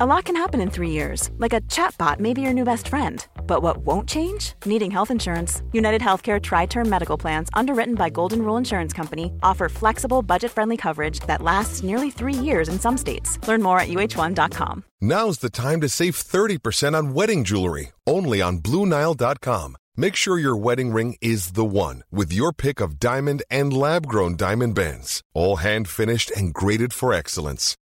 A lot can happen in three years, like a chatbot may be your new best friend. But what won't change? Needing health insurance. United Healthcare Tri Term Medical Plans, underwritten by Golden Rule Insurance Company, offer flexible, budget friendly coverage that lasts nearly three years in some states. Learn more at uh1.com. Now's the time to save 30% on wedding jewelry, only on BlueNile.com. Make sure your wedding ring is the one with your pick of diamond and lab grown diamond bands, all hand finished and graded for excellence.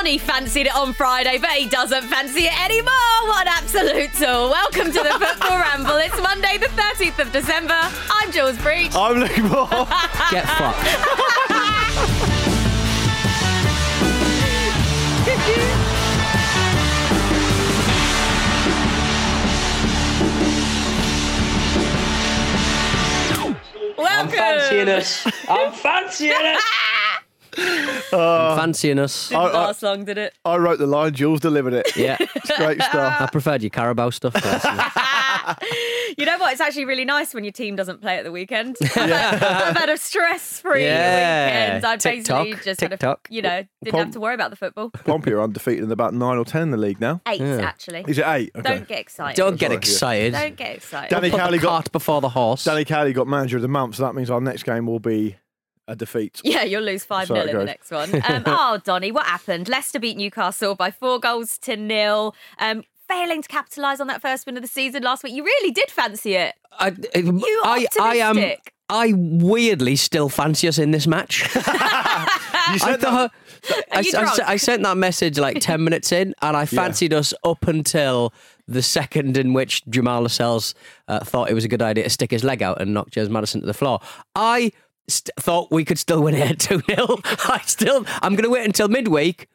Donny fancied it on Friday, but he doesn't fancy it anymore. What an absolute tool. Welcome to the Football Ramble. It's Monday, the 13th of December. I'm Jules Breach. I'm Luke Moore. Get fucked. Welcome. I'm Fancying us. I'm fancying us. I'm ah. fancying us. Didn't last long, did it? I wrote the line, Jules delivered it. Yeah. It's great stuff. I preferred your Carabao stuff. personally. You know what? It's actually really nice when your team doesn't play at the weekend. I've had a stress-free Yeah. weekend. I basically TikTok, just had a, TikTok. you know, didn't have to worry about the football. Pompey are undefeated in about nine or ten in the league now. Eight, actually. Is it eight? Okay. Don't get excited. Don't get Sorry, excited. Don't get excited. Danny Put the Cowley got cart before the horse. Danny Cowley got manager of the month, so that means our next game will be a defeat. Yeah, you'll lose 5 Sorry, 0 in the next one. Um, oh, Donny, what happened? Leicester beat Newcastle by four goals to nil. Um, failing to capitalise on that first win of the season last week. You really did fancy it. I, You I, I am. optimistic? I weirdly still fancy us in this match. You I said thought. I, you I- drunk? I sent that message like 10 minutes in, and I fancied us up until the second in which Jamal Lascelles uh, thought it was a good idea to stick his leg out and knock James Maddison to the floor. I st- thought we could still win it 2 0. I still, I'm going to wait until midweek.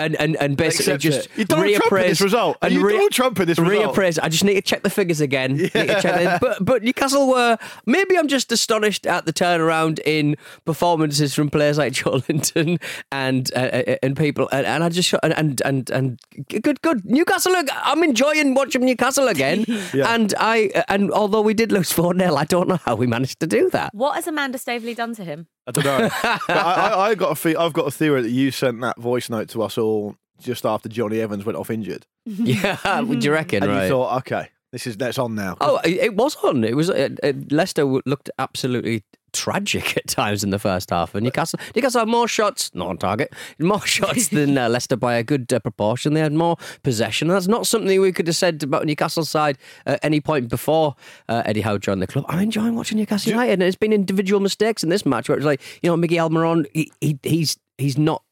And, and, and basically Accept just it. You Donald Trump in reappraise this result. And you Donald Trump in this result? reappraise. I just need to check the figures again. Need to check. But but Newcastle were maybe I'm just astonished at the turnaround in performances from players like Joelinton and uh, uh, and people and, and I just and and and, and good good Newcastle. Look, I'm enjoying watching Newcastle again. Yeah. And I and although we did lose four 0 I don't know how we managed to do that. What has Amanda Staveley done to him? I don't know. but I, I, I got a fe- I've got a theory that you sent that voice note to us all just after Jonny Evans went off injured, Yeah, would you reckon? and right? you thought, okay, this is that's on now. Oh, it it was on. It was. Uh, uh, Leicester looked absolutely tragic at times in the first half, and Newcastle Newcastle had more shots, not on target, more shots than uh, Leicester by a good uh, proportion. They had more possession. And That's not something we could have said about Newcastle's side at any point before uh, Eddie Howe joined the club. I'm enjoying watching Newcastle United, and it's been individual mistakes in this match where it's like, you know, Miguel Almiron, he, he, he's he's not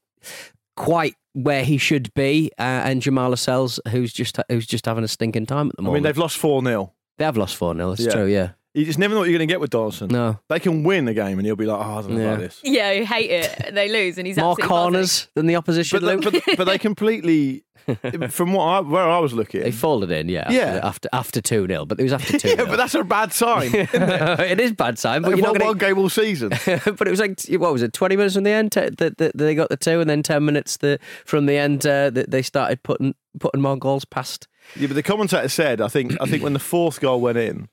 quite where he should be, uh, and Jamal Lascelles, who's just who's just having a stinking time at the moment. I mean, they've lost four 0 They have lost 4 0. It's Yeah. true, yeah. You just never know what you're going to get with Donaldson. No. They can win a game, and he'll be like, oh, I don't know Yeah. about this. Yeah, you hate it. They lose, and he's More absolutely corners than the opposition, But, they, Luke. but, but they completely, from what I, where I was looking, They folded in, yeah. Yeah. After after 2 0, but it was after 2 yeah, but that's a bad sign. isn't it? it is bad time, but They've you're not won gonna, one game all season. but it was like what was it? Twenty minutes from the end that the, the, they got the two, and then ten minutes the, from the end uh, that they started putting putting more goals past. Yeah, but the commentator said, I think, I think when the fourth goal went in,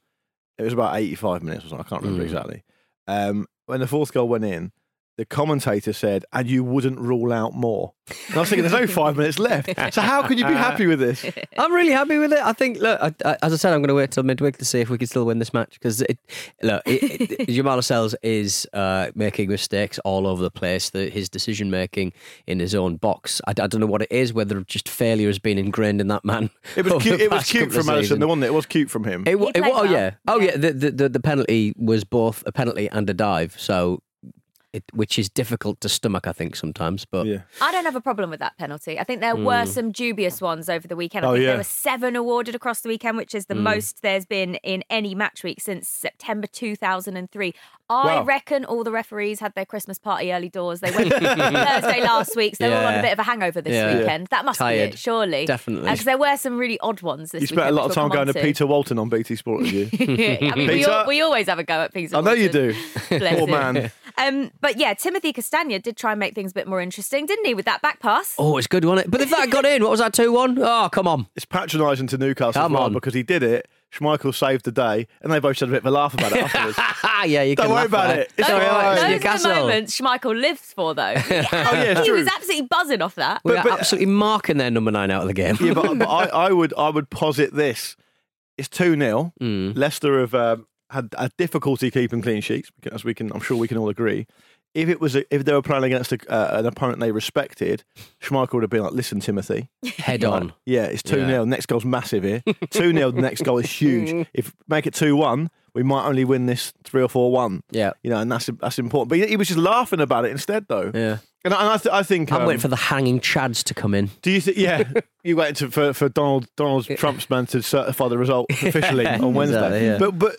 it was about 85 minutes or something. I can't remember Mm. exactly. Um, when the fourth goal went in, the commentator said, "And you wouldn't rule out more." And I was thinking, "There's only five minutes left, so how can you be happy with this?" I'm really happy with it. I think, look, I, I, as I said, I'm going to wait till midweek to see if we can still win this match because, it, look, it, it, Jamal Lascelles is uh, making mistakes all over the place. The, his decision making in his own box, I, I don't know what it is. Whether just failure has been ingrained in that man. It was over cute. the It was past cute couple of from Allison, the one that it was cute from him. It, wa- He it, wa- played oh well. yeah, oh Yeah. yeah. The, the the the penalty was both a penalty and a dive, so it, which is difficult to stomach, I think sometimes. But yeah. I don't have a problem with that penalty. I think there were hmm. some dubious ones over the weekend. I Oh, think yeah. there were seven awarded across the weekend, which is the hmm. most there's been in any match week since September 2003. I Wow. reckon all the referees had their Christmas party early doors. They went Thursday last week, so they're all on a bit of a hangover this Yeah. weekend. That must be it, surely. Definitely. Because there were some really odd ones this You spent a lot of time going to come on Peter Walton on BT Sport, did you? I mean, we, Peter? al- we always have a go at Peter. I know you do. Bless Poor man. Um, but yeah, Timothy Castagne did try and make things a bit more interesting, didn't he, with that back pass? oh, it's good, wasn't it? But if that got in, what was that two one? Oh, come on. It's patronising to Newcastle Come as well on. because he did it. Schmeichel saved the day, and they both had a bit of a laugh about it afterwards. yeah, you Don't can worry laugh about it. It's Don't worry about it. right. It's Those are the Newcastle. moments Schmeichel lives for, though. Oh, yeah, it's he true. was absolutely buzzing off that. We But- are but- absolutely marking their number nine out of the game. yeah, but, but I, I would I would posit this: it's two 0 Mm. Leicester have um, had a difficulty keeping clean sheets, as we can, I'm sure we can all agree. If it was a, if they were playing against a, uh, an opponent they respected, Schmeichel would have been like, "Listen, Timothy, Head on. yeah, it's two 0 Yeah. Next goal's massive here. Two 0 The next goal is huge. If make it two one, we might only win this three or four one. Yeah. You know, and that's that's important. But he, he was just laughing about it instead, though. Yeah. And I, and I, th- I think I'm um, waiting for the hanging chads to come in. Do you think? Yeah, you waited to, for for Donald Donald Trump's man to certify the result officially on Wednesday. Exactly, yeah. But but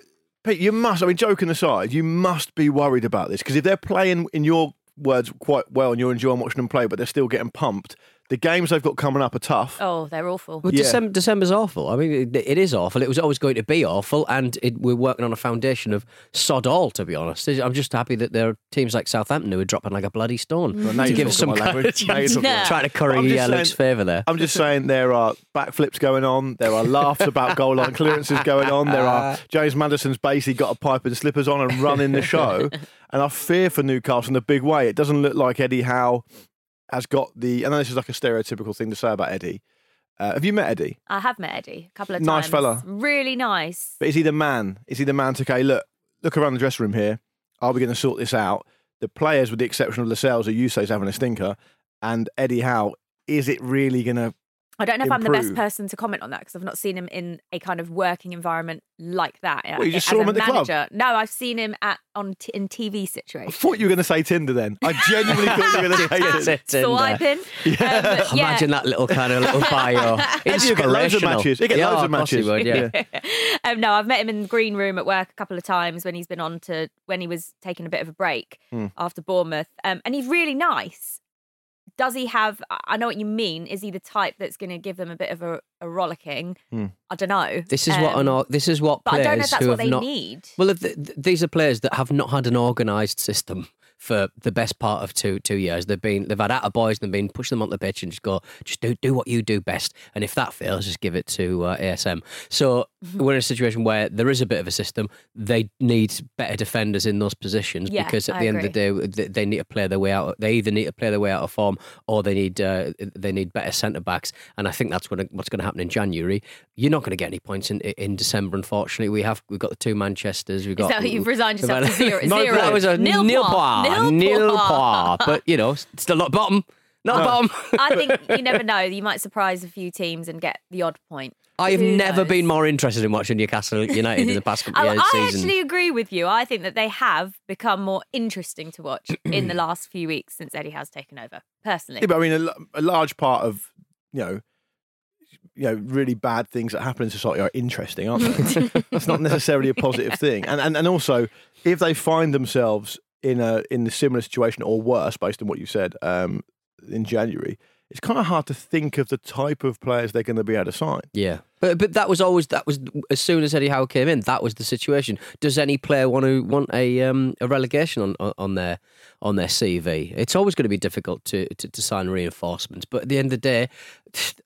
Pete, you must. I mean, joking aside, you must be worried about this because if they're playing in your words quite well and you're enjoying watching them play, but they're still getting pumped. The games they've got coming up are tough. Oh, they're awful. Well, Yeah. December, December's awful. I mean, it, it is awful. It was always going to be awful, and it, we're working on a foundation of sod all. To be honest, I'm just happy that there are teams like Southampton who are dropping like a bloody stone Well, now to you're give us some talking my kind of language. Now you're chance. talking my- Trying to I'm curry just uh, Luke's saying- favour there. I'm just saying there are backflips going on. There are laughs about goal line clearances going on. There are James Maddison's basically got a pipe and slippers on and running the show. And I fear for Newcastle in a big way. It doesn't look like Eddie Howe has got the. I know this is like a stereotypical thing to say about Eddie. Uh, have you met Eddie? I have met Eddie a couple of Nice times. fella. Really nice. But is he the man? Is he the man to okay? Look, look around the dressing room here. Are we going to sort this out? The players, with the exception of Lascelles, who you say is having a stinker, and Eddie Howe, is it really going to? I don't know if I'm the best person to comment on that because I've not seen him in a kind of working environment like that. Well, you just as saw him at the club? No, I've seen him at on t- in TV situations. I thought you were going to say Tinder. Then I genuinely thought you were going to say Tinder. Tinder. Swiping. Um, yeah. Imagine that little kind of little bio. He'd get loads of matches. He'd get yeah, loads of of he matches. would, yeah. um, no, I've met him in the green room at work a couple of times when he's been on to when he was taking a bit of a break Hmm. after Bournemouth, um, and he's really nice. Does he have? I know what you mean. Is he the type that's going to give them a bit of a, a rollicking? Hmm. I don't know. This is what an Um, this is what but I players don't know if that's who what have they not need. Well, th- th- these are players that have not had an organised system for the best part of two two years. They've been they've had out of boys. They've been pushing them on the pitch and just go, just do do what you do best. And if that fails, just give it to uh, ASM. So. We're in a situation where there is a bit of a system. They need better defenders in those positions Yeah, because at I the end of the day, they need to play their way out. They either need to play their way out of form or they need uh, they need better centre backs. And I think that's what what's going to happen in January. You're not going to get any points in in December. Unfortunately, we have we've got the two Manchesters. We've got Is that what you've resigned yourself to zero? Zero. that was a nil, nil point. par, nil par. But you know, still not bottom, not bottom. I think you never know. You might surprise a few teams and get the odd point. I have Who never knows? been more interested in watching Newcastle United in the past couple I, of I seasons. actually agree with you. I think that they have become more interesting to watch in the last few weeks since Eddie has taken over. Personally, Yeah, but I mean, a large part of you know, you know, really bad things that happen in society are interesting, aren't they? That's not necessarily a positive thing. And, and and also, if they find themselves in a in a similar situation or worse, based on what you said um, in January, it's kind of hard to think of the type of players they're going to be able to sign. Yeah, but but that was always that was as soon as Eddie Howe came in, that was the situation. Does any player want to want a um, a relegation on, on on their on their CV? It's always going to be difficult to, to, to sign reinforcements, but at the end of the day,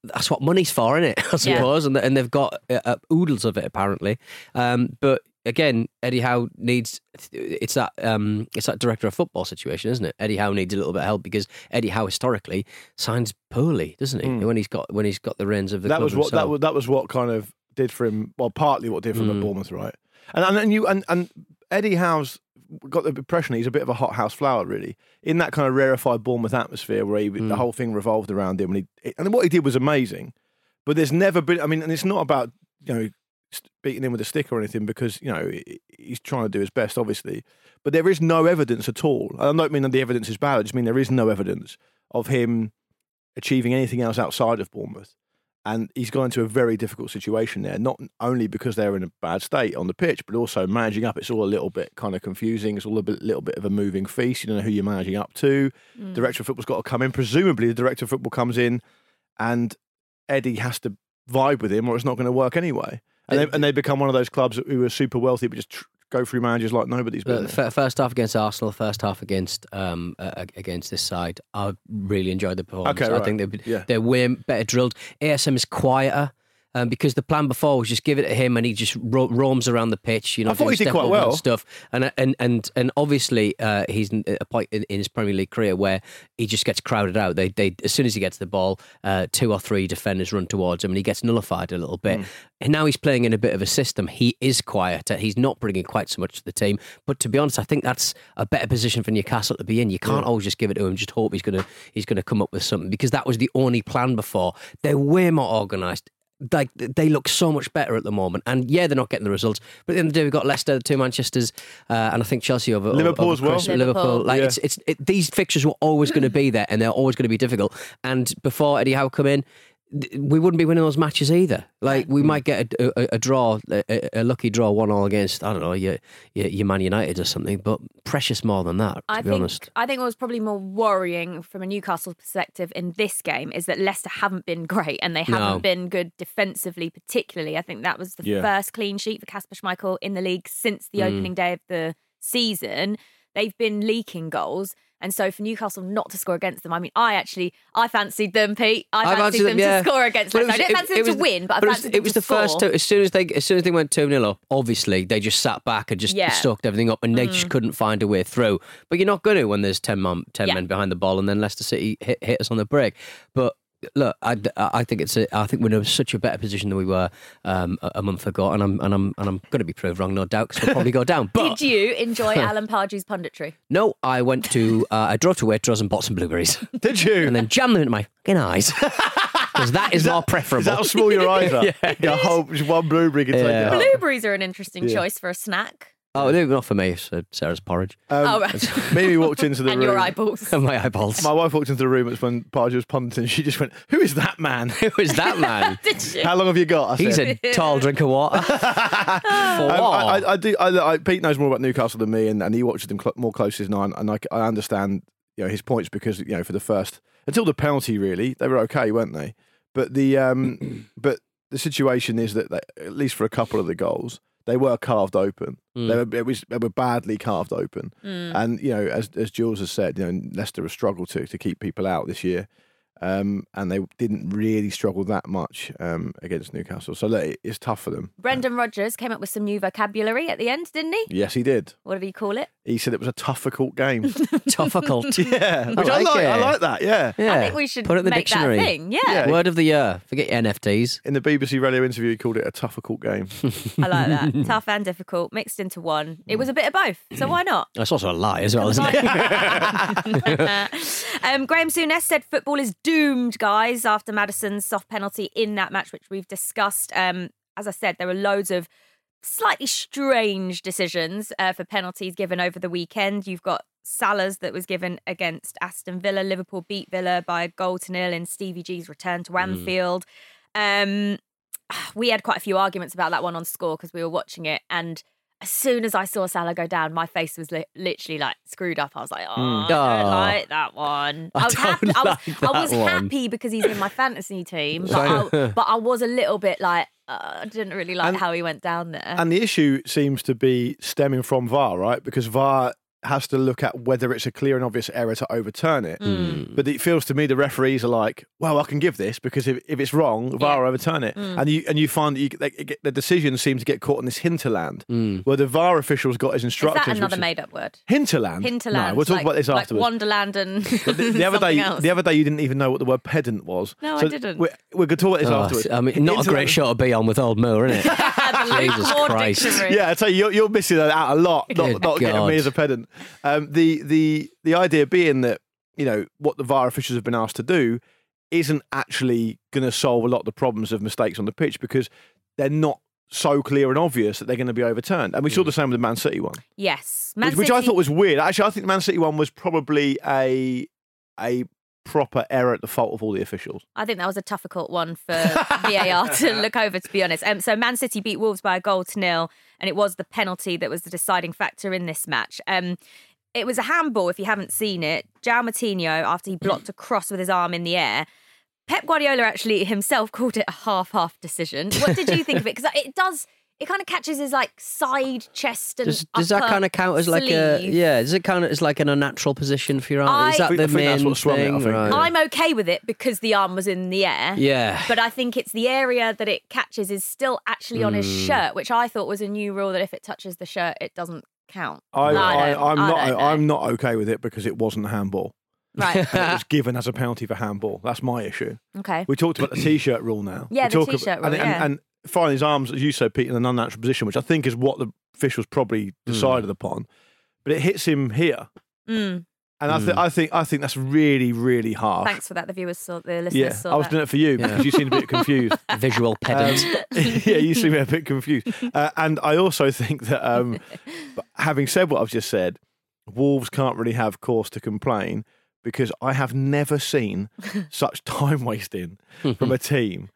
that's what money's for, isn't it? I suppose, and and they've got uh, uh, oodles of it apparently. Um, but again, Eddie Howe needs it's that um it's that director of football situation, isn't it? Eddie Howe needs a little bit of help because Eddie Howe historically signs poorly, doesn't he? When he's got when he's got the reins of the Hmm. that club was what that was, that was what kind of did for him. Well, partly what did for him Mm. at Bournemouth, right? And and, and you and, and Eddie Howe's got the impression he's a bit of a hothouse flower, really, in that kind of rarefied Bournemouth atmosphere where he, Mm. the whole thing revolved around him. And he and what he did was amazing, but there's never been. I mean, and it's not about you know beating him with a stick or anything because you know he's trying to do his best, obviously. But there is no evidence at all. I don't mean that the evidence is bad. I just mean there is no evidence of him achieving anything else outside of Bournemouth. And he's gone into a very difficult situation there, not only because they're in a bad state on the pitch, but also managing up. It's all a little bit kind of confusing. It's all a bit, little bit of a moving feast. You don't know who you're managing up to. Mm. Director of football's got to come in. Presumably, the director of football comes in, and Eddie has to vibe with him, or it's not going to work anyway. And they, and they become one of those clubs who are super wealthy, but just tr- go through managers like nobody's business. f- first half against Arsenal, first half against um, uh, against this side. I really enjoyed the performance. Okay, I think they're, Yeah. they're way better drilled. ASM is quieter. Um, because the plan before was just give it to him and he just ro- roams around the pitch, you know, I thought he did quite over and well. stuff. And and and and obviously uh, he's in a point in, in his Premier League career where he just gets crowded out. They they as soon as he gets the ball, uh, two or three defenders run towards him and he gets nullified a little bit. And now he's playing in a bit of a system. He is quieter. He's not bringing quite so much to the team. But to be honest, I think that's a better position for Newcastle to be in. You can't always just give it to him, just hope he's gonna he's gonna come up with something because that was the only plan before. They're way more organised. Like they look so much better at the moment, and yeah, they're not getting the results. But at the end of the day, we've got Leicester, the two Manchester's, uh, and I think Chelsea over Liverpool over as well. Liverpool, Liverpool. like Yeah. it's it's it, these fixtures were always going to be there, and they're always going to be difficult. And before Eddie Howe come in, th- we wouldn't be winning those matches either. Like we might get a, a, a draw, a, a- a lucky draw, one all against I don't know, your, your your Man United or something. But precious more than that, to I be think honest. I think what was probably more worrying from a Newcastle perspective in this game is that Leicester haven't been great and they haven't No. been good defensively, particularly. I think that was the Yeah. first clean sheet for Kasper Schmeichel in the league since the Mm. opening day of the season. They've been leaking goals. And so for Newcastle not to score against them, I mean, I actually I fancied them, Pete. I, fancied them, yeah. to score against But it Leicester. I didn't fancy them was to the- win, but I fancied it was, fancied it them was to the first score. two. As soon as they as soon as they went two 0 up, obviously they just sat back and just Yeah. soaked everything up, and they just mm. couldn't find a way through. But you're not going to when there's ten men, 10 Yeah. men behind the ball, and then Leicester City hit, hit us on the break. But look, I, I think it's a, I think we're in such a better position than we were um, a, a month ago, and I'm and I'm and I'm going to be proved wrong, no doubt, because we'll probably go down. But Did you enjoy Alan Pardew's punditry? no, I went to uh, I drove to Waitrose and bought some blueberries, Did you? and then jammed them into my fucking eyes. Because that is, more preferable. Is that how small your eyes are? Yeah. yeah. whole, one blueberry can take it up. Blueberries are an interesting Yeah. choice for a snack. Oh, no, not for me. It's uh, Sarah's porridge. Um, oh, right. Mimi walked into the and room. your eyeballs. and My eyeballs. My wife walked into the room. It's when Pardew was punting. She just went, "Who is that man? Who is that man? Did you? How long have you got?" I He's said. a tall drink of water. For Um, I, what? I, I do. I, I, Pete knows more about Newcastle than me, and, and he watches them cl- more closely than I. And I, I understand, you know, his points because you know for the first until the penalty, really, they were okay, weren't they? But the um, but the situation is that they, at least for a couple of the goals, they were carved open. Mm. They were it was they were badly carved open, Mm. and you know, as as Jules has said, you know, Leicester have struggled to to keep people out this year. Um, and they didn't really struggle that much um, against Newcastle, so look, it's tough for them. Brendan Rodgers came up with some new vocabulary at the end, didn't he? Yes, he did. What did he call it? He said it was a tough, difficult game. Difficult. yeah, which I like like. I like that. Yeah. Yeah. I think we should Put it in the make dictionary. that thing. Yeah, Yeah. Word of the year. Forget your NFTs. In the BBC radio interview, he called it a tough, difficult game. I like that. Tough and difficult mixed into one. It was a bit of both, so why not? That's also a lie as well, isn't it? um, Graham Souness said football is doomed, guys, after Maddison's soft penalty in that match, which we've discussed. Um, as I said, there were loads of slightly strange decisions uh, for penalties given over the weekend. You've got Salah's that was given against Aston Villa. Liverpool beat Villa by a goal to nil in Stevie G's return to Anfield. Um, we had quite a few arguments about that one on score because we were watching it and as soon as I saw Salah go down, my face was li- literally like screwed up. I was like, "Oh, I don't Oh. like that one." I was don't happy. I was, I was happy because he's in my fantasy team, but I, but I was a little bit like, I didn't really like And- how he went down there. and the issue seems to be stemming from VAR, right? Because VAR has to look at whether it's a clear and obvious error to overturn it. Mm. But it feels to me the referees are like, well, I can give this because if, if it's wrong, VAR will overturn it. Mm. And you and you find that you, they, get- the decisions seem to get caught in this hinterland where the VAR officials got his instructions. Is instructions. that another made up word? Hinterland. Hinterland. No, we'll talk like, about this like afterwards. Wonderland and the, the other day, else. the other day, you didn't even know what the word pedant was. No, I didn't. We're, we're going to talk about this Oh, afterwards. I mean, not a great shot to be on with old Moore, isn't it? The Luke Jesus Christ. Dictionary. Yeah, I tell you, you're, you're missing that out a lot. Not, Good not getting me as a pedant. Um, the the the idea being that you know what the VAR officials have been asked to do isn't actually going to solve a lot of the problems of mistakes on the pitch because they're not so clear and obvious that they're going to be overturned. And we saw the same with the Man City one, Yes. Man which, which I thought was weird. Actually, I think the Man City one was probably a a proper error at the fault of all the officials. I think that was a difficult one for VAR to look over, to be honest. Um, so Man City beat Wolves by a goal to nil, and it was the penalty that was the deciding factor in this match. Um, it was a handball, if you haven't seen it. João Moutinho, after he blocked a cross with his arm in the air, Pep Guardiola actually himself called it a half-half decision. What did you think of it? Because it does, it kind of catches his like side, chest, and Does, does that kind of count as like a yeah? Does it count as like an unnatural position for your arm? I- Is that I the think main that's what swung it, I thing? think. Right. I'm okay with it because the arm was in the air. yeah, But I think it's the area that it catches is still actually on his Hmm. shirt, which I thought was a new rule that if it touches the shirt, it doesn't count. I, I, don't- I'm I not. I'm not okay with it because it wasn't a handball. right. And it was given as a penalty for handball. That's my issue. Okay. We talked about the t-shirt rule now. Yeah, we the talk t-shirt and, rule, and, yeah. and finding his arms, as you said, Pete, in an unnatural position, which I think is what the officials probably decided upon. But it hits him here, Mm. and I, th- I think I think that's really, really harsh. Thanks for that. The viewers saw, the listeners Yeah, saw I was that. doing it for you Yeah. because you seemed a bit confused. visual pedant. Um, yeah, you seem a bit confused. Uh, and I also think that, um, having said what I've just said, Wolves can't really have cause to complain because I have never seen such time wasting from a team.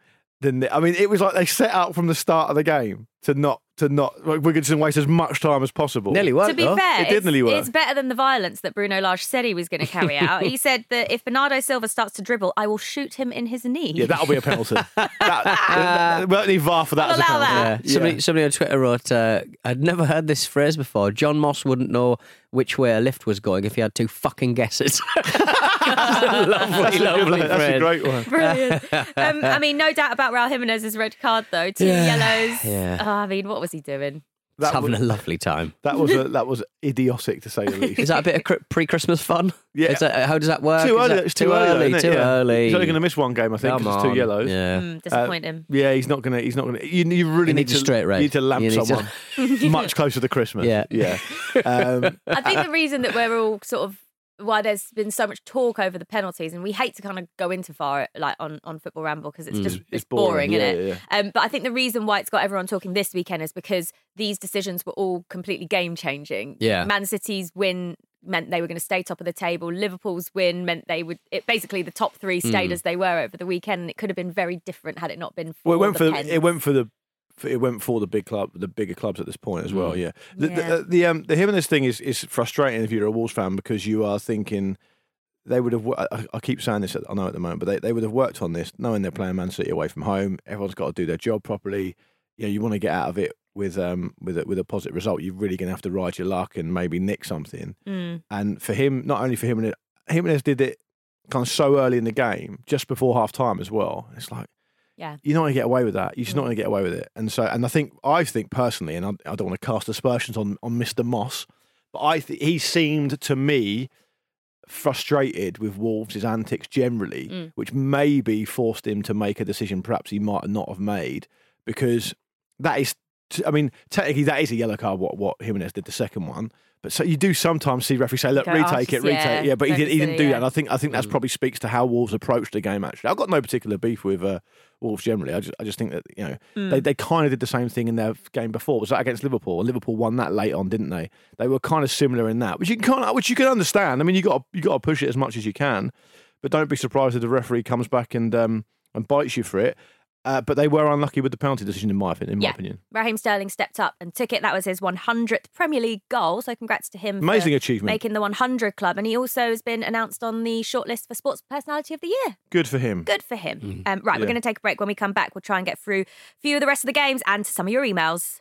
Than the, I mean, it was like they set out from the start of the game to not to not like, we're going waste as much time as possible. Nearly worked. to be though. fair, It did it's, nearly work. it's better than the violence that Bruno Lage said he was going to carry out. he said that if Bernardo Silva starts to dribble, I will shoot him in his knee. Yeah, that'll be a penalty. that, that, we don't need VAR for that We'll as a allow penalty. that. Yeah. Somebody, somebody on Twitter wrote, uh, I'd never heard this phrase before. Jon Moss wouldn't know which way a lift was going if he had to fucking guess it. lovely, lovely That's a great one. Brilliant. um, I mean, no doubt about Raul Jimenez's red card, though. Two Yeah. yellows. Yeah. Oh, I mean, what was he doing? He's That having was, a lovely time. that was a, that was idiotic to say the least. Is that a bit of pre-Christmas fun? Yeah. Is that, how does that work? too early. It's too, early. though, isn't Too? Yeah. early. He's only going to miss one game, I think, Come because it's two yellows. Yeah. Mm, disappoint him. Yeah, he's not gonna. He's not gonna. You, you really He need needs to a straight red. You need to lamp You need to- someone much closer to Christmas. Yeah. yeah. Um, I think the reason that we're all sort of why there's been so much talk over the penalties, and we hate to kind of go into far like on, on football ramble because it's just Mm. It's it's, boring, boring, yeah, isn't it? yeah, Um, but I think the reason why it's got everyone talking this weekend is because these decisions were all completely game changing. Yeah. Man City's win meant they were going to stay top of the table. Liverpool's win meant they would. It basically the top three stayed as they were over the weekend, and it could have been very different had it not been for well, it went the for pens. it went for the it went for the big club, the bigger clubs at this point as well. Yeah, the Yeah. the, the um the Jimenez thing is is frustrating if you're a Wolves fan because you are thinking they would have. wo- I, I keep saying this, I know at the moment, but they, they would have worked on this, knowing they're playing Man City away from home. Everyone's got to do their job properly. You know, you want to get out of it with um with a, with a positive result. You're really going to have to ride your luck and maybe nick something. Mm. And for him, not only for him, and Jimenez did it kind of so early in the game, just before half time as well. It's like Yeah. you're not going to get away with that. You're just not going to get away with it. And so, and I think, I think personally, and I, I don't want to cast aspersions on on Mr. Moss, but I think he seemed to me frustrated with Wolves' antics generally, Mm. which maybe forced him to make a decision perhaps he might not have made because that is. I mean, technically, that is a yellow card. What what Jimenez did the second one, but so you do sometimes see referees say, "Look, Go, "Oh, retake it, just- retake." yeah. Yeah, but he didn't. He didn't do yeah. that. And I think I think that's probably speaks to how Wolves approached the game. Actually, I've got no particular beef with uh, Wolves generally. I just I just think that you know Hmm. they they kind of did the same thing in their game before. Was that against Liverpool? And Liverpool won that late on, didn't they? They were kind of similar in that, which you can kind of which you can understand. I mean, you got you got to push it as much as you can, but don't be surprised if the referee comes back and um and bites you for it. Uh, but they were unlucky with the penalty decision, in my opinion. In my Yeah. opinion, Raheem Sterling stepped up and took it. That was his 100th Premier League goal. So congrats to him. for Amazing achievement. Making the 100 club. And he also has been announced on the shortlist for Sports Personality of the Year. good for him. Good for him. Um, right, Yeah. we're going to take a break. When we come back, we'll try and get through a few of the rest of the games and some of your emails.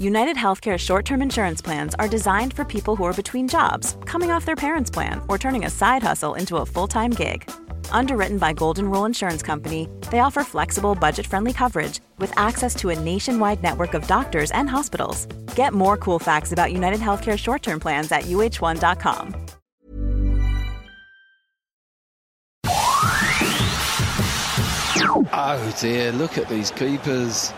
United Healthcare short term insurance plans are designed for people who are between jobs, coming off their parents' plan, or turning a side hustle into a full time gig. Underwritten by Golden Rule Insurance Company, they offer flexible, budget friendly coverage with access to a nationwide network of doctors and hospitals. Get more cool facts about United Healthcare short term plans at uh1.com. Oh dear, look at these keepers.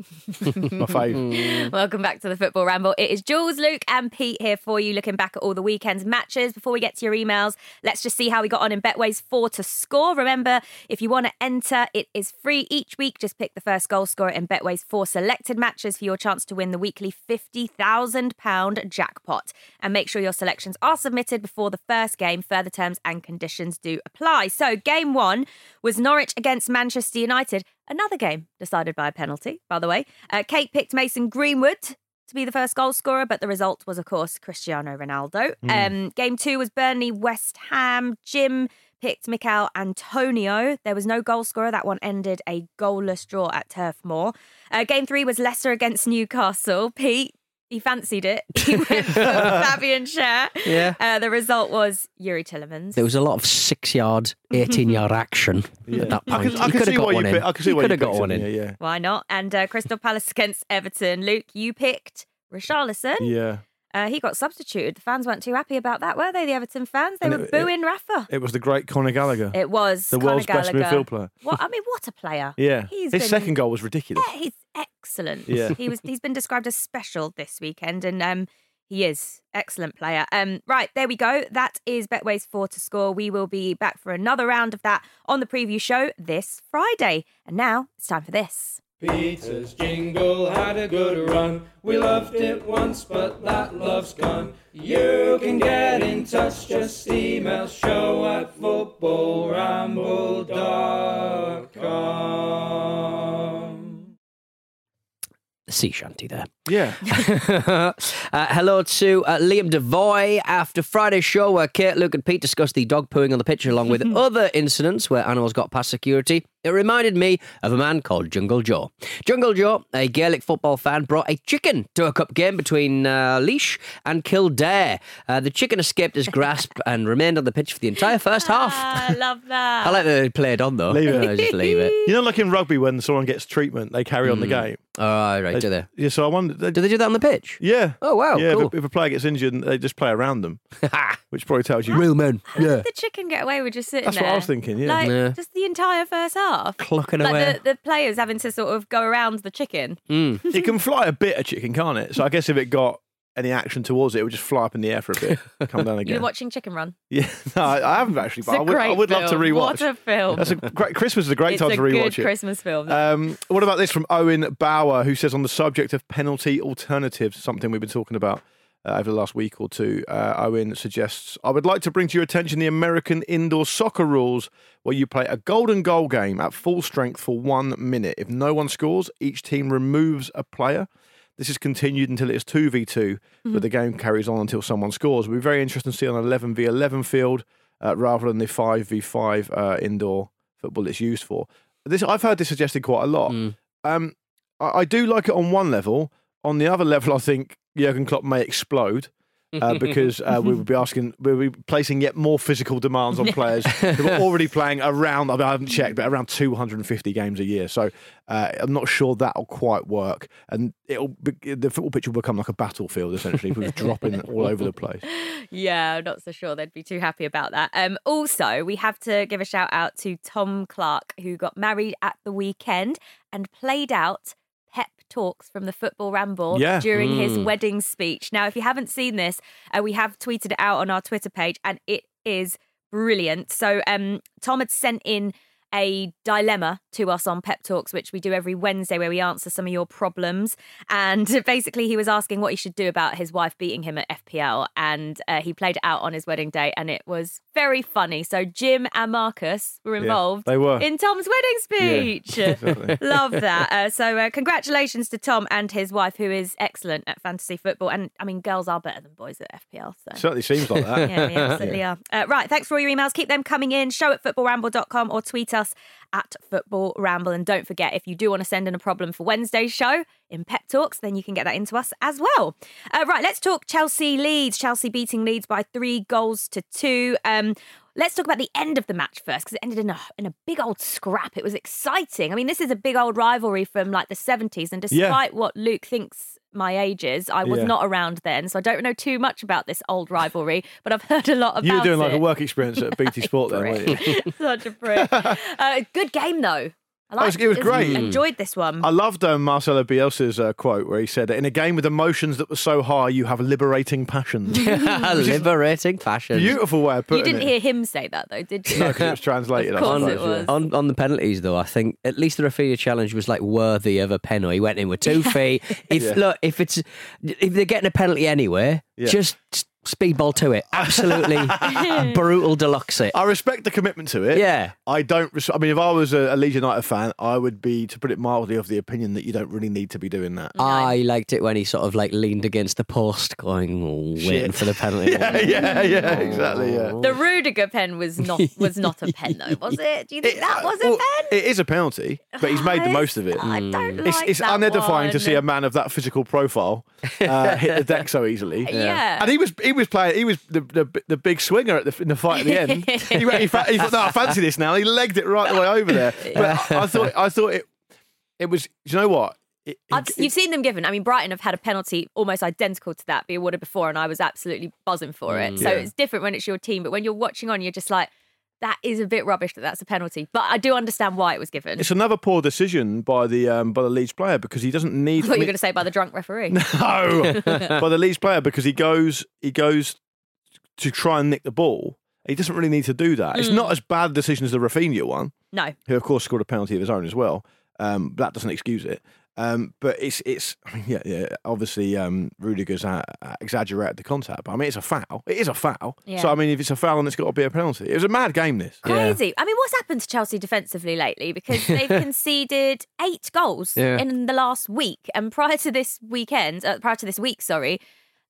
My fave. Mm. Welcome back to the Football Ramble. It is Jules, Luke, and Pete here for you, looking back at all the weekend's matches. Before we get to your emails, let's just see how we got on in Betway's four to score. Remember, if you want to enter, it is free each week. Just pick the first goal scorer in Betway's four selected matches for your chance to win the weekly £50,000 jackpot. And make sure your selections are submitted before the first game. Further terms and conditions do apply. So, game one was Norwich against Manchester United. Another game decided by a penalty, by the way. Uh, Kate picked Mason Greenwood to be the first goal scorer, but the result was, of course, Cristiano Ronaldo. Um, game two was Burnley West Ham. Jim picked Michail Antonio. There was no goal scorer. That one ended a goalless draw at Turf Moor. Uh, game three was Leicester against Newcastle. Pete. He fancied it. He went for Fabian Schär. Yeah. Uh, the result was Youri Tielemans. There was a lot of six yard, 18 yard action Yeah. at that I point. can, I he could see have got why you one in. pick- I can see he why could you have got picked one in. Yeah, yeah. Why not? And uh, Crystal Palace against Everton. Luke, you picked Richarlison. Yeah. Uh, he got substituted. The fans weren't too happy about that, were they? The Everton fans. They And were it- booing Rafa. It was the great Conor Gallagher. It was the Conor world's best Gallagher. midfield player. What I mean, what a player! Yeah. He's His been- second goal was ridiculous. Yeah, he's excellent. Yeah. he was. He's been described as special this weekend, and um, he is excellent player. Um, right there we go. That is Betway's four to score. We will be back for another round of that on the preview show this Friday. And now it's time for this. Peter's jingle had a good run. We loved it once, but that love's gone. You can get in touch, just email show at footballramble.com. The sea shanty there. Yeah. uh, hello to uh, Liam Devoy. After Friday's show, where Kate, Luke, and Pete discussed the dog pooing on the pitch along with other incidents where animals got past security, it reminded me of a man called Jungle Joe. Jungle Joe, a Gaelic football fan, brought a chicken to a cup game between uh, Laois and Kildare. Uh, the chicken escaped his grasp and remained on the pitch for the entire first half. I love that. I like that they played on though. Leave it. I just leave it. You know, like in rugby, when someone gets treatment, they carry on the game. Oh, right, do they? Yeah, so I wonder. They, Do they do that on the pitch? yeah. Oh, wow, Yeah, cool. if, a, if a player gets injured, they just play around them, which probably tells you. Real men. Yeah. the chicken get away with just sitting That's there? what I was thinking, yeah. like Yeah. just the entire first half, Clucking like away. the, the players having to sort of go around the chicken. Mm. It can fly a bit, a chicken, can't it? So I guess if it got any action towards it, it would just fly up in the air for a bit, come down again. You again. were watching Chicken Run. Yeah, no, I, I haven't actually, but I would, I would love to rewatch. What a film! That's a great Christmas is a great it's time a to rewatch good it. Christmas film. Um, what about this from Owen Bauer, who says on the subject of penalty alternatives, something we've been talking about uh, over the last week or two. Uh, Owen suggests, I would like to bring to your attention the American indoor soccer rules, where you play a golden goal game at full strength for one minute. If no one scores, each team removes a player. This is continued until it's 2v2, but the game carries on until someone scores. It'll be very interesting to see on an 11v11 field uh, rather than the 5v5 uh, indoor football it's used for. This I've heard this suggested quite a lot. Um, I, I do like it on one level. On the other level, I think Jurgen Klopp may explode. Uh, because uh, we would be asking, we would be placing yet more physical demands on players who are already playing around. I, haven't checked, but around 250 games a year. So uh, I'm not sure that'll quite work, and it'll be, the football pitch will become like a battlefield essentially, with dropping all over the place. Yeah, I'm not so sure they'd be too happy about that. Um, also, we have to give a shout out to Tom Clark, who got married at the weekend and played out talks from the football ramble Yeah. during his Mm. wedding speech. Now, if you haven't seen this, uh, we have tweeted it out on our Twitter page, and it is brilliant. So, um, Tom had sent in a dilemma to us on Pep Talks, which we do every Wednesday, where we answer some of your problems. And basically, he was asking what he should do about his wife beating him at FPL, and uh, he played it out on his wedding day, and it was very funny. So Jim and Marcus were Yeah, involved they were. in Tom's wedding speech. exactly. Love that. Uh, so, uh, congratulations to Tom and his wife, who is excellent at fantasy football. And I mean, girls are better than boys at FPL. So. Certainly seems like that. Yeah, we absolutely are. Uh, right, thanks for all your emails. Keep them coming in. Show at footballramble.com or tweet us at Football Ramble. And don't forget, if you do want to send in a problem for Wednesday's show in Pep Talks, then you can get that into us as well. Uh, right, let's talk Chelsea Leeds. Chelsea beating Leeds by three goals to two. Um, Let's talk about the end of the match first because it ended in a in a big old scrap. It was exciting. I mean, this is a big old rivalry from like the 70s and Yeah. despite what Luke thinks my ages. I was Yeah. not around then, so I don't know too much about this old rivalry, but I've heard a lot about You were doing like a work experience at BT Sport then, weren't you? Such a prick. uh, good game though. I That was- it was great. Enjoyed this one. I loved um, Marcelo Bielsa's uh, quote where he said, "In a game with emotions that were so high, you have liberating passions." Liberating fashion. Beautiful way of putting it. you didn't it. hear him say that though, did you? No, because it was translated. Of I course suppose, it was. yeah. On on the penalties though, I think at least the Raphinha challenge was like worthy of a penalty. He went in with two feet. If Yeah. look, if it's if they're getting a penalty anyway, Yeah. just speedball to it. Absolutely brutal deluxe it. I respect the commitment to it. Yeah. I don't. Res- I mean, if I was a, a Leeds United fan, I would be, to put it mildly, of the opinion that you don't really need to be doing that. I liked it when he sort of like leaned against the post, going oh, waiting Shit. for the penalty. yeah, yeah, yeah, exactly. Yeah. The Rudiger pen was not was not a pen though, was it? Do you think that was a Well, pen? It is a penalty, but he's made the most of it. I don't It's, like it's that unedifying to one. see a man of that physical profile uh, hit the deck so easily. Yeah. And he was he was playing he was the the, the big swinger at the, in the fight at the end. he, went- he, fa- he thought, no, I fancy this now. He legged it right the way over there. But I, I thought I thought it it was. Do you know what? It, I've, it- you've seen them given. I mean, Brighton have had a penalty almost identical to that be awarded before, and I was absolutely buzzing for it. Mm. So Yeah. it's different when it's your team, but when you're watching on, you're just like, that is a bit rubbish that that's a penalty. But I do understand why it was given. it's another poor decision by the um, by the Leeds player because he doesn't need. I thought you were going to say by the drunk referee. No, by the Leeds player because he goes he goes to try and nick the ball. He doesn't really need to do that. It's Mm. not as bad a decision as the Raphinha one, No. who of course scored a penalty of his own as well. Um, that doesn't excuse it. Um, but it's it's I mean yeah yeah obviously um, Rudiger's uh, exaggerated the contact. But I mean it's a foul. It is a foul. Yeah. So I mean if it's a foul then it's got to be a penalty. It was a mad game. This. Crazy. I mean, what's happened to Chelsea defensively lately? Because they've conceded eight goals Yeah. in the last week, and prior to this weekend, uh, prior to this week, sorry,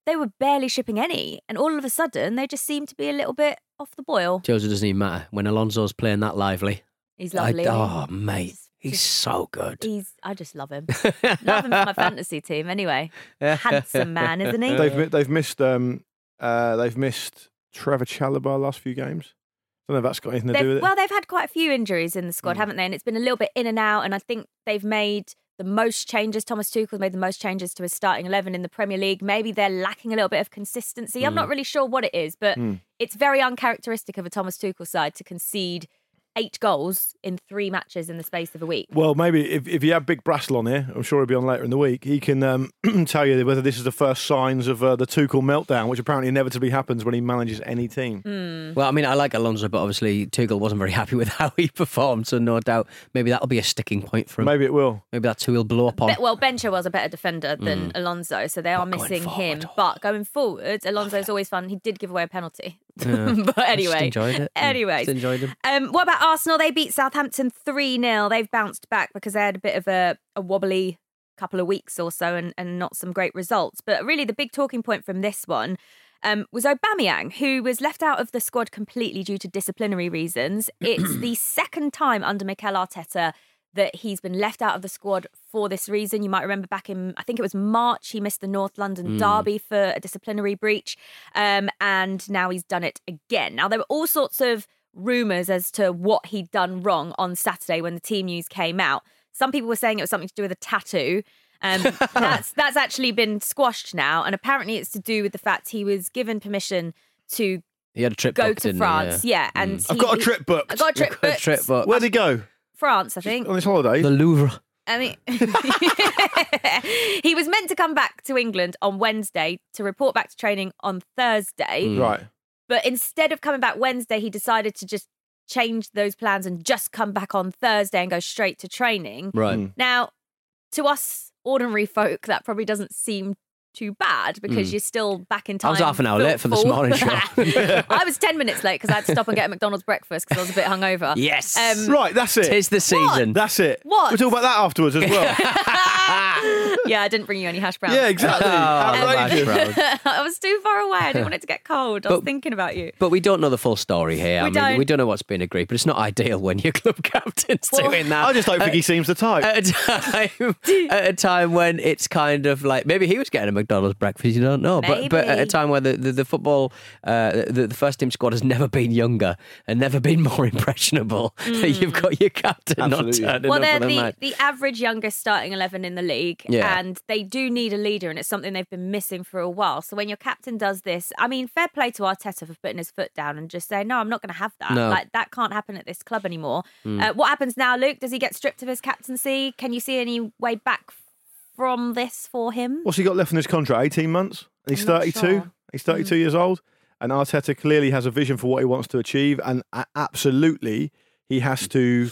they were barely shipping any, and all of a sudden they just seem to be a little bit off the boil. Jose doesn't even matter when Alonso's playing that lively. He's I- lovely. oh mate, he's so good. He's. I just love him. love him for my fantasy team. Anyway, handsome man, isn't he? They've they've missed um uh they've missed Trevor Chalobah last few games. I don't know if that's got anything to They've- do with it. well, they've had quite a few injuries in the Mm. squad, haven't they? And it's been a little bit in and out. And I think they've made the most changes. Thomas Tuchel's made the most changes to his starting eleven in the Premier League. Maybe they're lacking a little bit of consistency. I'm not Mm. really sure what it is, but Mm. it's very uncharacteristic of a Thomas Tuchel side to concede eight goals in three matches in the space of a week. Well, maybe if, if you have Big Brassel on here, I'm sure he'll be on later in the week. He can um, tell you whether this is the first signs of uh, the Tuchel meltdown, which apparently inevitably happens when he manages any team. Hmm. Well, I mean, I like Alonso, but obviously Tuchel wasn't very happy with how he performed, so no doubt maybe that'll be a sticking point for him. Maybe it will. Maybe that's who he'll blow up on. Be- well, Bencher was a better defender than Alonso, so they are Not going missing him. But going forward, Alonso's always fun. He did give away a penalty. Yeah. but Just anyway, enjoyed it. Anyways, Just enjoyed him. Um, what about Arsenal? They beat Southampton 3 0. They've bounced back because they had a bit of a, a wobbly couple of weeks or so and, and not some great results. But really, the big talking point from this one um, was Aubameyang, who was left out of the squad completely due to disciplinary reasons. It's the second time under Mikel Arteta that he's been left out of the squad for this reason. You might remember back in, I think it was March, he missed the North London Mm. Derby for a disciplinary breach. Um, and now he's done it again. Now, there were all sorts of rumours as to what he'd done wrong on Saturday when the team news came out. Some people were saying it was something to do with a tattoo. Um, that's that's actually been squashed now, and apparently it's to do with the fact he was given permission to He had a trip go booked, to didn't he? France. Yeah, and I've got a trip booked. I got a trip Got a trip booked. Where'd he go? France, I think. On his holiday? The Louvre. I mean, he was meant to come back to England on Wednesday to report back to training on Thursday. Mm. Right. But instead of coming back Wednesday, he decided to just change those plans and just come back on Thursday and go straight to training. Right. Mm. Now, to us ordinary folk, that probably doesn't seem too bad because Mm. you're still back in time. I time. was half an hour late for this morning show. I was 10 minutes late because I had to stop and get a McDonald's breakfast because I was a bit hungover. Yes. Um, Right, that's it. Tis the season. That's it. What? We'll talk about that afterwards as well. yeah, I didn't bring you any hash browns. yeah, exactly. Oh, Outrageous. hash browns. I was too far away. I didn't want it to get cold. I was But- thinking about you. But we don't know the full story here. We I mean, don't. we don't know what's been agreed, but it's not ideal when your club captain's Well, doing that. I just don't think at- he seems the type. at a time at a time when it's kind of like maybe he was getting a McDonald's breakfast. You don't know, but but at a time where the the, the football uh, the, the first team squad has never been younger and never been more impressionable. that you've got your captain Absolutely. not turning Mm. Well, they're for the, the, the average youngest starting 11 in the league, Yeah. and they do need a leader, and it's something they've been missing for a while. So when your captain does this, I mean, fair play to Arteta for putting his foot down and just saying, no, I'm not going to have that. No. Like, that can't happen at this club anymore. Mm. Uh, what happens now, Luke? Does he get stripped of his captaincy? Can you see any way back from this for him? What's he got left in his contract? 18 months? And he's I'm not 32. sure. He's 32 hmm. years old. And Arteta clearly has a vision for what he wants to achieve. And a- absolutely, he has to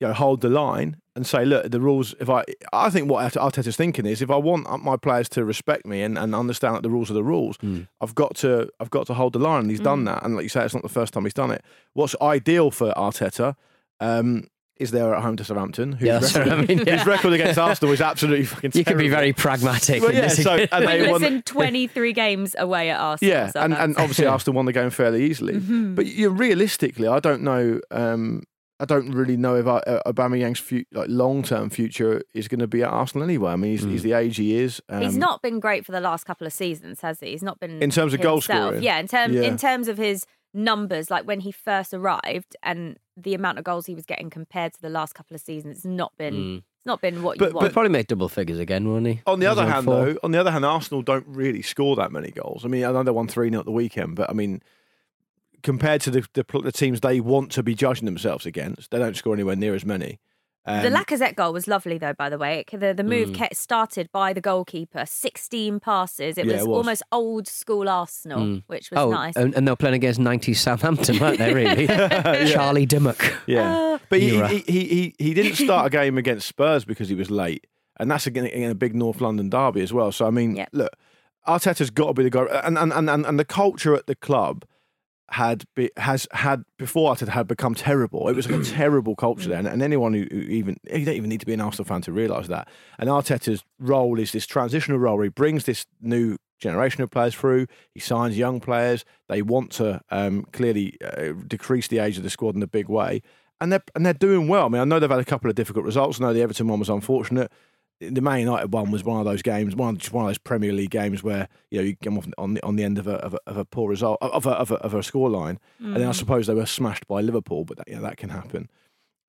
you know, hold the line and say, look, the rules, if I, I think what Arteta's thinking is if I want my players to respect me and, and understand that the rules are the rules, hmm. I've got to, I've got to hold the line. And he's done hmm. that. And like you say, it's not the first time he's done it. What's ideal for Arteta, um, is there at home to Southampton, whose, Yeah, that's what I record, mean, whose record against Arsenal is absolutely fucking you can be very pragmatic. Well, yeah, this. so- and they Winless won- in 23 games away at Arsenal. Yeah, and, and obviously Arsenal won the game fairly easily. Mhm. But you realistically, I don't know. Um, I don't really know if uh, Aubameyang's fu- like long term future is going to be at Arsenal anyway. I mean, he's, he's the age he is. Um, He's not been great for the last couple of seasons, has he? He's not been In terms of goal scoring? Yeah, in terms Yeah. in terms of his numbers, like when he first arrived and the amount of goals he was getting compared to the last couple of seasons, it's not been Mm. it's not been what But- you He'll want. probably make double figures again, won't he? On the other hand, four. though, on the other hand, Arsenal don't really score that many goals. I mean, I know they won three 0 at the weekend, but I mean, compared to the, the the teams they want to be judging themselves against, they don't score anywhere near as many. Um, the Lacazette goal was lovely, though. By the way, the the move Mm. kept started by the goalkeeper. Sixteen passes. It, Yeah, was, it was. almost old school Arsenal, Mm. which was oh, nice. and, and they were playing against 90s Southampton, weren't they, really? Charlie Dimmock. Yeah, but he, he, he, he, he didn't start a game against Spurs because he was late, and that's again in a big North London derby as well. So I mean, Yep. look, Arteta's got to be the guy, and and, and and and the culture at the club had be, has had before Arteta had become terrible. It was like a terrible culture there, and, and anyone who, who even you don't even need to be an Arsenal fan to realise that. And Arteta's role is this transitional role. Where he brings this new generation of players through. He signs young players. They want to um, clearly uh, decrease the age of the squad in a big way, and they're and they're doing well. I mean, I know they've had a couple of difficult results. I know the Everton one was unfortunate. The Man United one was one of those games, one just one of those Premier League games where you know you come off on the on the end of a of a, of a poor result of a of a, of a scoreline, and then I mm. suppose they were smashed by Liverpool, but that, yeah, that can happen.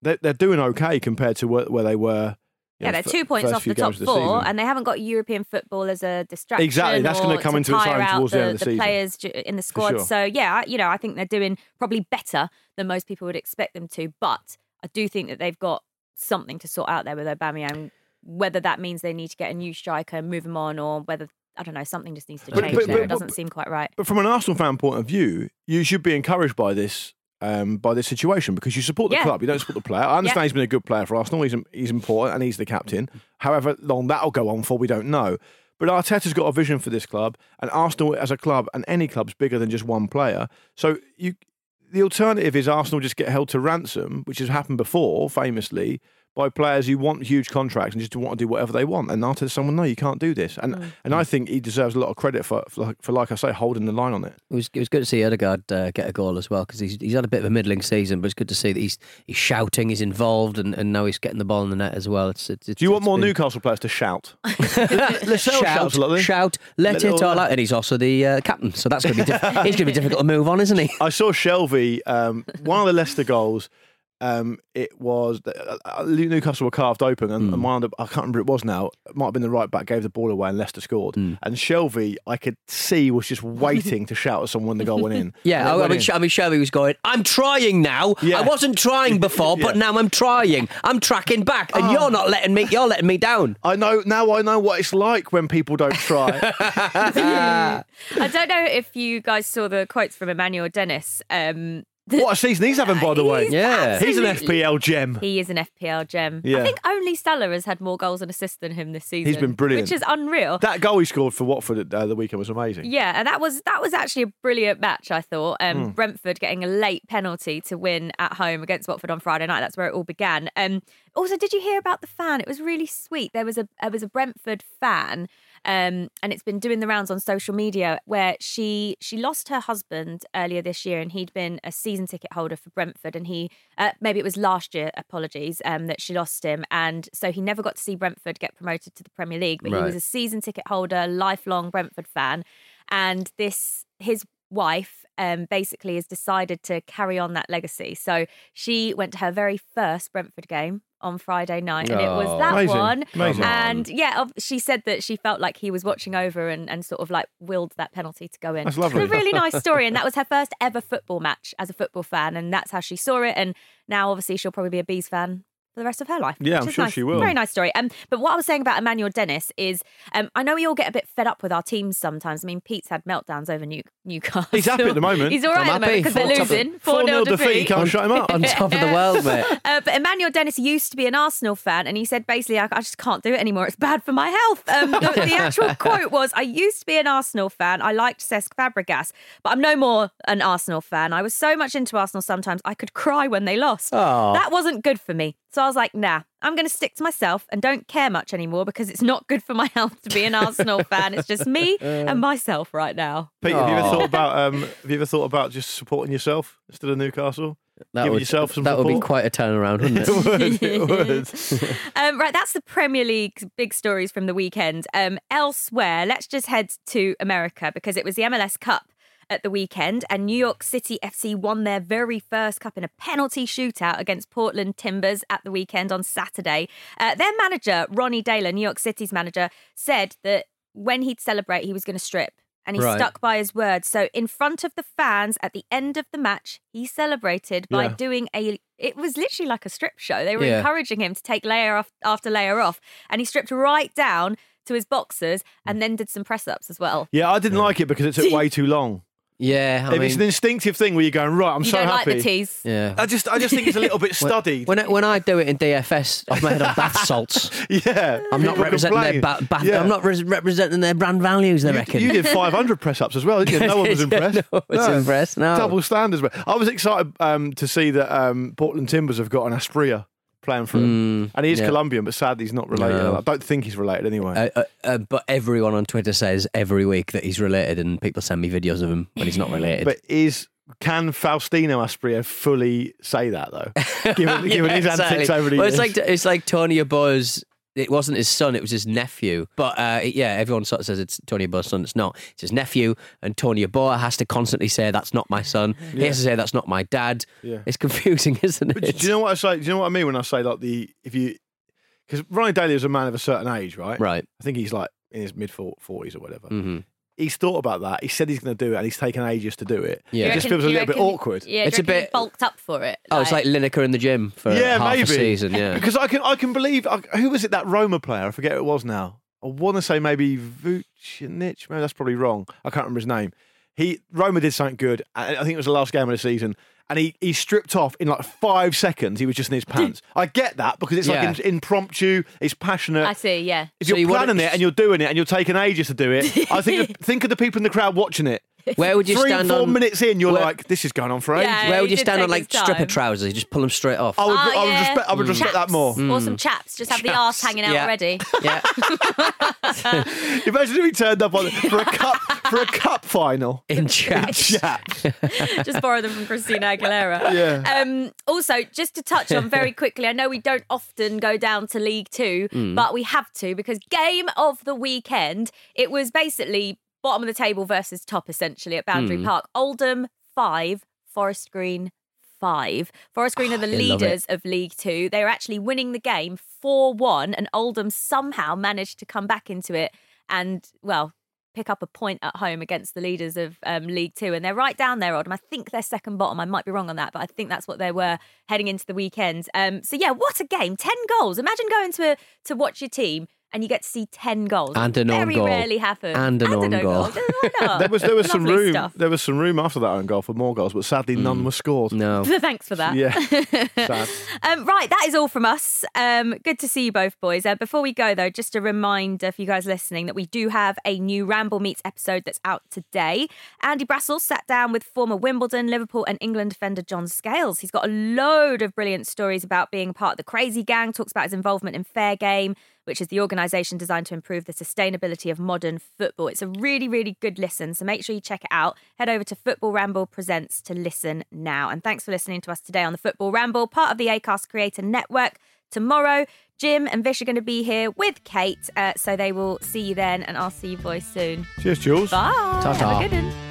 They're, they're doing okay compared to where, where they were. yeah, know, they're f- two points off the top of four, season. and they haven't got European football as a distraction. Exactly, that's gonna come into its own towards the the, end of the season. players in the squad. sure. So yeah, I- you know, I think they're doing probably better than most people would expect them to. But I do think that they've got something to sort out there with Aubameyang. Whether that means they need to get a new striker and move him on, or whether I don't know, something just needs to change but- there. but- it doesn't but- seem quite right. But from an Arsenal fan point of view, you should be encouraged by this. Um, by this situation, because you support the Yeah. club, you don't support the player. I understand Yeah. he's been a good player for Arsenal. He's he's important and he's the captain. However long that'll go on for, we don't know. But Arteta's got a vision for this club, and Arsenal as a club and any club's bigger than just one player. So you, the alternative is Arsenal just get held to ransom, which has happened before, famously, by players who want huge contracts and just want to do whatever they want. And Arteta's someone, no, you can't do this. And Mm. and I think he deserves a lot of credit for, for, for like I say, holding the line on it. It was, it was good to see Odegaard uh, get a goal as well because he's, he's had a bit of a middling season, but it's good to see that he's he's shouting, he's involved, and, and now he's getting the ball in the net as well. It's, it's, Do you want it's more been- Newcastle players to shout? Lascelles shout, shouts lot, shout, let, Let it it all all out. out. And he's also the uh, captain, so that's going to be diff- he's going to be difficult to move on, isn't he? I saw Shelvey, um, one of the Leicester goals. Um, it was uh, uh, Newcastle were carved open, and, Hmm. and one of the, I can't remember who it was now. It might have been the right back gave the ball away, and Leicester scored. Hmm. And Shelvey, I could see was just waiting to shout at someone when the goal went in. Yeah, And it I, I mean, in. I mean, Shelvey was going. I'm trying now. Yeah. I wasn't trying before, but now I'm trying. I'm tracking back, and Oh. you're not letting me. You're letting me down. I know now. I know what it's like when people don't try. I don't know if you guys saw the quotes from Emmanuel Dennis. Um, what a season he's having, by the way. He's Yeah. he's an absolutely- FPL gem. He is an FPL gem. Yeah. I think only Salah has had more goals and assists than him this season. He's been brilliant. which is unreal. That goal he scored for Watford uh, the weekend was amazing. Yeah, and that was that was actually a brilliant match. I thought um, Hmm. Brentford getting a late penalty to win at home against Watford on Friday night. That's where it all began. Um, also, did you hear about the fan? It was really sweet. There was a there was a Brentford fan, um, and it's been doing the rounds on social media where she she lost her husband earlier this year, and he'd been a season ticket holder for Brentford, and he uh, maybe it was last year. Apologies, um, that she lost him, and so he never got to see Brentford get promoted to the Premier League, but he was a season ticket holder, lifelong Brentford fan, and this his wife um, basically has decided to carry on that legacy. So she went to her very first Brentford game on Friday night, and it was Oh. that Amazing. one. Amazing. And yeah, she said that she felt like he was watching over and, and sort of like willed that penalty to go in. That's lovely. It's a really nice story, and that was her first ever football match as a football fan, and that's how she saw it. And now, obviously, she'll probably be a bees fan for the rest of her life. Yeah, I'm sure nice. she will. Very nice story. Um, but what I was saying about Emmanuel Dennis is, um, I know we all get a bit fed up with our teams sometimes. I mean, Pete's had meltdowns over New- Newcastle. He's happy at the moment. He's all right I'm at the moment because they're Four top of- losing. 4 4 0 0 defeat, you can't shut him up. On top of the world, mate. uh, but Emmanuel Dennis used to be an Arsenal fan, and he said basically, I, I just can't do it anymore. It's bad for my health. Um, the, the actual quote was, "I used to be an Arsenal fan. I liked Cesc Fabregas, but I'm no more an Arsenal fan. I was so much into Arsenal sometimes I could cry when they lost. Aw. That wasn't good for me. So I was like, nah, I'm going to stick to myself and don't care much anymore because it's not good for my health to be an Arsenal fan. It's just me and myself right now. Pete, have you ever thought about um, have you ever thought about just supporting yourself instead of Newcastle? That Giving would, yourself some that would be quite a turnaround, wouldn't it? it would. It would. Um, right, that's the Premier League big stories from the weekend. Um, elsewhere, let's just head to America because it was the MLS Cup at the weekend, and New York City FC won their very first cup in a penalty shootout against Portland Timbers at the weekend on Saturday. Uh, their manager, Ronny Deila, New York City's manager, said that when he'd celebrate, he was going to strip. And he Right. stuck by his word. So, in front of the fans at the end of the match, he celebrated by Yeah. doing a. It was literally like a strip show. They were Yeah. encouraging him to take layer off, after layer off. And he stripped right down to his boxers and then did some press ups as well. Yeah, I didn't like it because it took way too long. Yeah, I If it's an instinctive thing where you're going right. I'm you so don't happy. like the tease. yeah. I just, I just think it's a little bit studied. When I, when I do it in DFS, I've made on bath salts. yeah, I'm not people representing their complain. ba- bath. Yeah. I'm not res- representing their brand values. They You, reckon. you did 500 press ups as well, didn't you? No one was impressed. no one was impressed, no. Double standards. But I was excited um, to see that um, Portland Timbers have got an Asprilla playing for them. Mm, and he is yeah. Colombian, but sadly he's not related. No. I don't think he's related anyway. Uh, uh, uh, but everyone on Twitter says every week that he's related, and people send me videos of him when he's not related. but is can Faustino Asprilla fully say that though? given, given his Yeah, antics over the well, years. it's like it's like Tony Yeboah's. It wasn't his son; it was his nephew. But uh, yeah, everyone sort of says it's Tony Yeboah's son. It's not. It's his nephew, and Tony Abo has to constantly say that's not my son. He has to say that's not my dad. Yeah. It's confusing, isn't But it? do you know what I say? Do you know what I mean when I say like the if you because Ronny Deila is a man of a certain age, right? Right. I think he's like in his mid forties or whatever. hmm He's thought about that. He said he's going to do it, and he's taken ages to do it. Yeah. It just reckon- feels a you little bit awkward. Yeah, It's it's a a bit bit- bulked up for it. Oh, it's like Lineker in the gym for yeah, half maybe a season. Yeah. because I can I can believe I, who was it that Roma player? I forget who it was now. I want to say maybe Vucinic. Maybe that's probably wrong. I can't remember his name. He Roma did something good. I I think it was the last game of the season, and he, he stripped off in like five seconds. He was just in his pants. I get that because it's Yeah. like in, impromptu. It's passionate. I see, yeah. if So you're you wanna- planning it and you're doing it and you're taking ages to do it, I think think of the people in the crowd watching it. Where would you Three, stand four on? minutes in, you're where- like, this is going on for ages. Yeah. Where would he you did stand on take like his stripper time. trousers? You just pull them straight off. I would, Oh, I would yeah. respect, I would respect that more. Or some chaps. Just have the arse hanging out Yeah. already. Yeah. Imagine if he turned up on for a cup for a cup final. In chaps. Chaps. just borrow them from Christina Aguilera. Yeah. Um, also, just to touch on very quickly, I know we don't often go down to League Two, Mm. but we have to because game of the weekend. It was basically bottom of the table versus top, essentially at Boundary Mm. Park. Oldham five, Forest Green five. Forest Green are the love it. leaders of League Two. They are actually winning the game four one, and Oldham somehow managed to come back into it and well. Pick up a point at home against the leaders of um, League Two, and they're right down there, Oldham. I think they're second bottom. I might be wrong on that, but I think that's what they were heading into the weekend. Um, so yeah, what a game! Ten goals. Imagine going to to watch your team and you get to see ten goals. And an own Very goal. rarely happens. And an own goal. Why not? There was there was some Lovely room stuff. there was some room after that own goal for more goals, but sadly none were scored. No. Thanks for that. Yeah. Sad. Um, right, that is all from us. Um, good to see you both, boys. Uh, before we go, though, just a reminder for you guys listening that we do have a new Ramble Meets episode that's out today. Andy Brassell sat down with former Wimbledon, Liverpool, and England defender John Scales. He's got a load of brilliant stories about being part of the crazy gang, talks about his involvement in Fair Game, which is the organisation designed to improve the sustainability of modern football. It's a really, really good listen, so make sure you check it out. Head over to Football Ramble Presents to listen now. And thanks for listening to us today on the Football Ramble, part of the ACAST Creator Network. Tomorrow, Jim and Vish are going to be here with Kate, uh, so they will see you then, and I'll see you boys soon. Cheers, Jules. Bye. Ta-ta. Have a good one.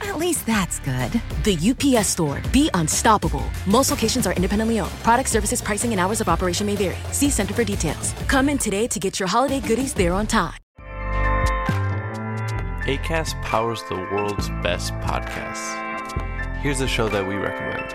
At least that's good. The UPS store. Be unstoppable. Most locations are independently owned. Product services, pricing, and hours of operation may vary. See Center for details. Come in today to get your holiday goodies there on time. ACAST powers the world's best podcasts. Here's a show that we recommend.